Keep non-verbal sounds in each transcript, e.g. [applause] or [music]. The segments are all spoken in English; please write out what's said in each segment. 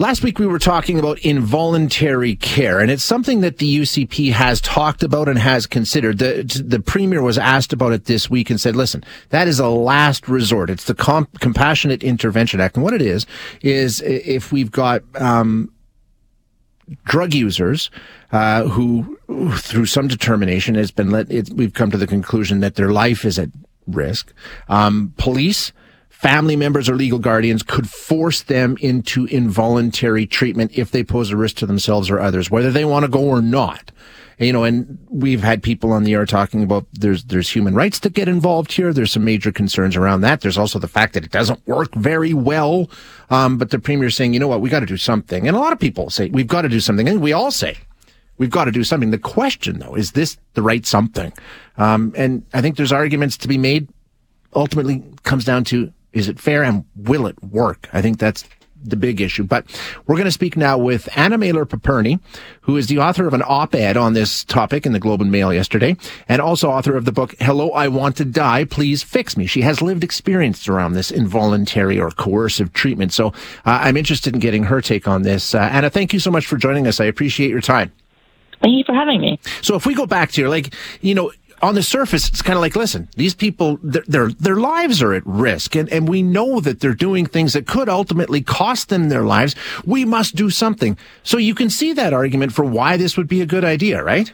Last week we were talking about involuntary care, and it's something that the UCP has talked about and has considered. The, the premier was asked about it this week and said, listen, that is a last resort. It's the Comp- Compassionate Intervention Act. And what it is, is if we've got, um, drug users uh, who, through some determination, has been let. we've come to the conclusion that their life is at risk. Um, police family members or legal guardians could force them into involuntary treatment if they pose a risk to themselves or others, whether they want to go or not. You know, and we've had people on the air talking about there's there's human rights to get involved here. There's some major concerns around that. There's also the fact that it doesn't work very well. Um, but the premier's saying, you know what, we got to do something. And a lot of people say we've got to do something, and we all say we've got to do something. The question, though, is this the right something? Um, and I think there's arguments to be made. Ultimately, comes down to is it fair and will it work? I think that's the big issue. But we're going to speak now with Anna Mehler Paperny, who is the author of an op-ed on this topic in the Globe and Mail yesterday, and also author of the book, Hello, I Want to Die, Please Fix Me. She has lived experience around this involuntary or coercive treatment. So uh, I'm interested in getting her take on this. Uh, Anna, thank you so much for joining us. I appreciate your time. Thank you for having me. So if we go back to your, like, you know, on the surface, it's kind of like, listen, these people, their, their, their lives are at risk, and, and we know that they're doing things that could ultimately cost them their lives. We must do something. So you can see that argument for why this would be a good idea, right?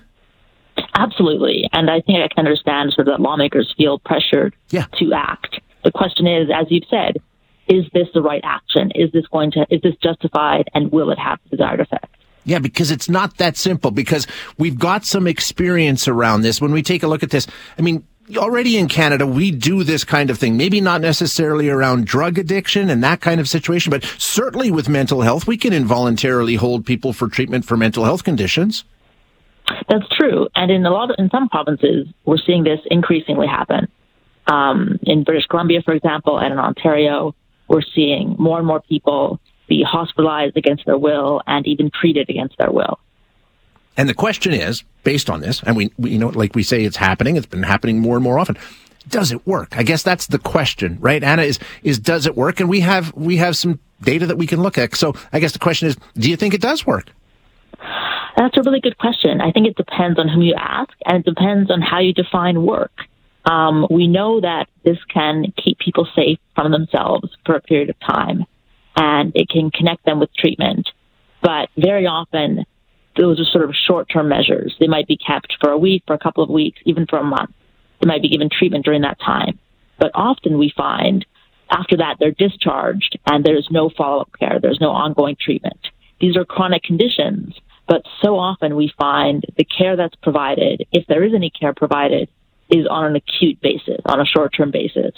Absolutely. And I think I can understand sort of that lawmakers feel pressured yeah. to act. The question is, as you've said, is this the right action? Is this going to, is this justified and will it have the desired effect? Yeah, because it's not that simple because we've got some experience around this. When we take a look at this, I mean, already in Canada, we do this kind of thing. Maybe not necessarily around drug addiction and that kind of situation, but certainly with mental health, we can involuntarily hold people for treatment for mental health conditions. That's true. And in a lot of, in some provinces, we're seeing this increasingly happen. Um, in British Columbia, for example, and in Ontario, we're seeing more and more people be hospitalized against their will and even treated against their will. And the question is, based on this, and we, we, you know, like we say, it's happening. It's been happening more and more often. Does it work? I guess that's the question, right? Anna is is does it work? And we have we have some data that we can look at. So I guess the question is, do you think it does work? That's a really good question. I think it depends on whom you ask, and it depends on how you define work. Um, we know that this can keep people safe from themselves for a period of time and it can connect them with treatment. But very often, those are sort of short term measures. They might be kept for a week, for a couple of weeks, even for a month. They might be given treatment during that time. But often we find after that they're discharged and there's no follow up care, there's no ongoing treatment. These are chronic conditions, but so often we find the care that's provided, if there is any care provided, is on an acute basis, on a short term basis.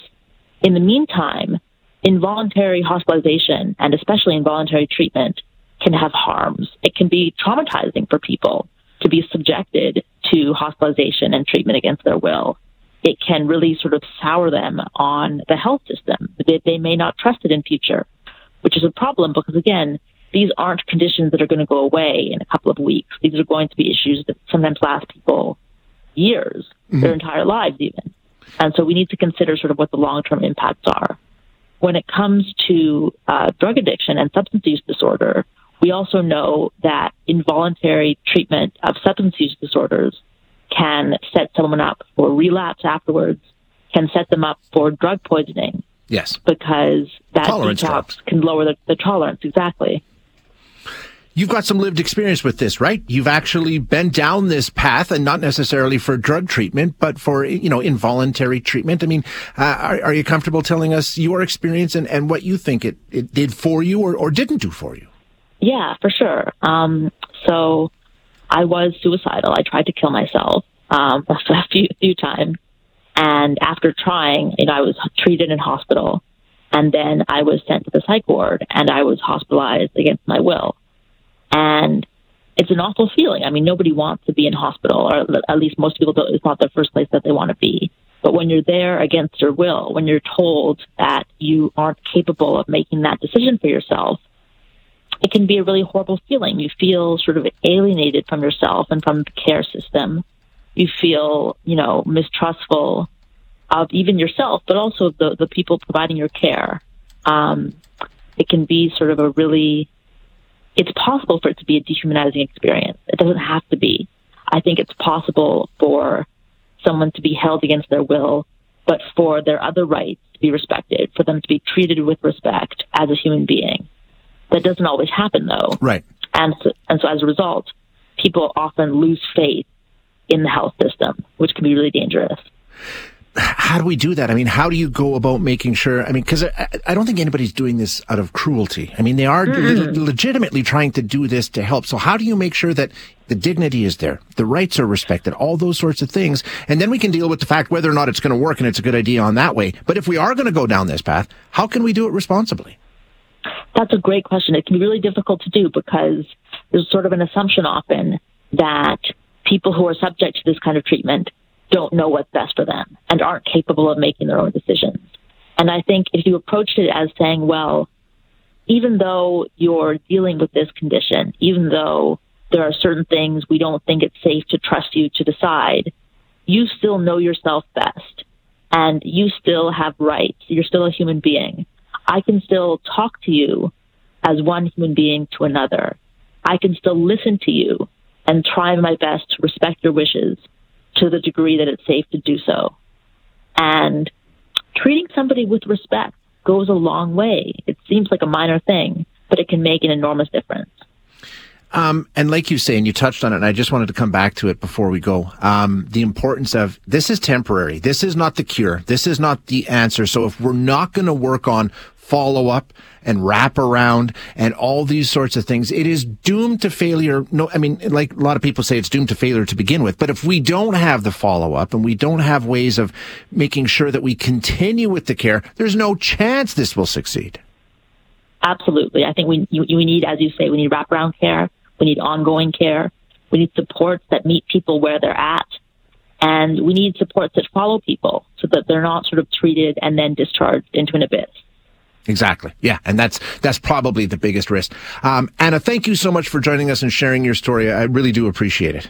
In the meantime, involuntary hospitalization and especially involuntary treatment can have harms. It can be traumatizing for people to be subjected to hospitalization and treatment against their will. It can really sort of sour them on the health system. They, they may not trust it in future, which is a problem because again, these aren't conditions that are going to go away in a couple of weeks. These are going to be issues that sometimes last people years, mm-hmm. their entire lives even. And so we need to consider sort of what the long-term impacts are when it comes to uh, drug addiction and substance use disorder, we also know that involuntary treatment of substance use disorders can set someone up for relapse afterwards, can set them up for drug poisoning. Yes. Because that tolerance can lower the, the tolerance. Exactly. You've got some lived experience with this, right? You've actually been down this path and not necessarily for drug treatment, but for, you know, involuntary treatment. I mean, uh, are, are, you comfortable telling us your experience and, and what you think it, it did for you or, or didn't do for you? Yeah, for sure. Um, so I was suicidal. I tried to kill myself um, [laughs] a few, few times. And after trying, you know, I was treated in hospital. And then I was sent to the psych ward and I was hospitalized against my will. And it's an awful feeling. I mean, nobody wants to be in hospital, or at least most people don't. It's not the first place that they want to be. But when you're there against your will, when you're told that you aren't capable of making that decision for yourself, it can be a really horrible feeling. You feel sort of alienated from yourself and from the care system. You feel, you know, mistrustful of even yourself, but also the, the people providing your care. Um, it can be sort of a really it's possible for it to be a dehumanizing experience. It doesn't have to be. I think it's possible for someone to be held against their will, but for their other rights to be respected, for them to be treated with respect as a human being. That doesn't always happen, though. Right. And so, and so as a result, people often lose faith in the health system, which can be really dangerous how do we do that? I mean, how do you go about making sure? I mean, because I, I, don't think anybody's doing this out of cruelty. I mean, they are le- legitimately trying to do this to help. So how do you make sure that the dignity is there, the rights are respected, all those sorts of things, and then we can deal with the fact whether or not it's going to work and it's a good idea on that way. But if we are going to go down this path, how can we do it responsibly? That's a great question. It can be really difficult to do because there's sort of an assumption often that people who are subject to this kind of treatment don't know what's best for them and aren't capable of making their own decisions. And I think if you approached it as saying, well, even though you're dealing with this condition, even though there are certain things we don't think it's safe to trust you to decide, you still know yourself best and you still have rights. You're still a human being. I can still talk to you as one human being to another. I can still listen to you and try my best to respect your wishes to the degree that it's safe to do so. And treating somebody with respect goes a long way. It seems like a minor thing, but it can make an enormous difference. Um, and like you say, and you touched on it, and I just wanted to come back to it before we go. Um, the importance of this is temporary. This is not the cure. This is not the answer. So if we're not going to work on follow up and wrap around and all these sorts of things. It is doomed to failure. No, I mean, like a lot of people say it's doomed to failure to begin with. But if we don't have the follow up and we don't have ways of making sure that we continue with the care, there's no chance this will succeed. Absolutely. I think we, we need, as you say, we need wraparound care. We need ongoing care. We need supports that meet people where they're at. And we need supports that follow people so that they're not sort of treated and then discharged into an abyss. Exactly. Yeah. And that's, that's probably the biggest risk. Um, Anna, thank you so much for joining us and sharing your story. I really do appreciate it.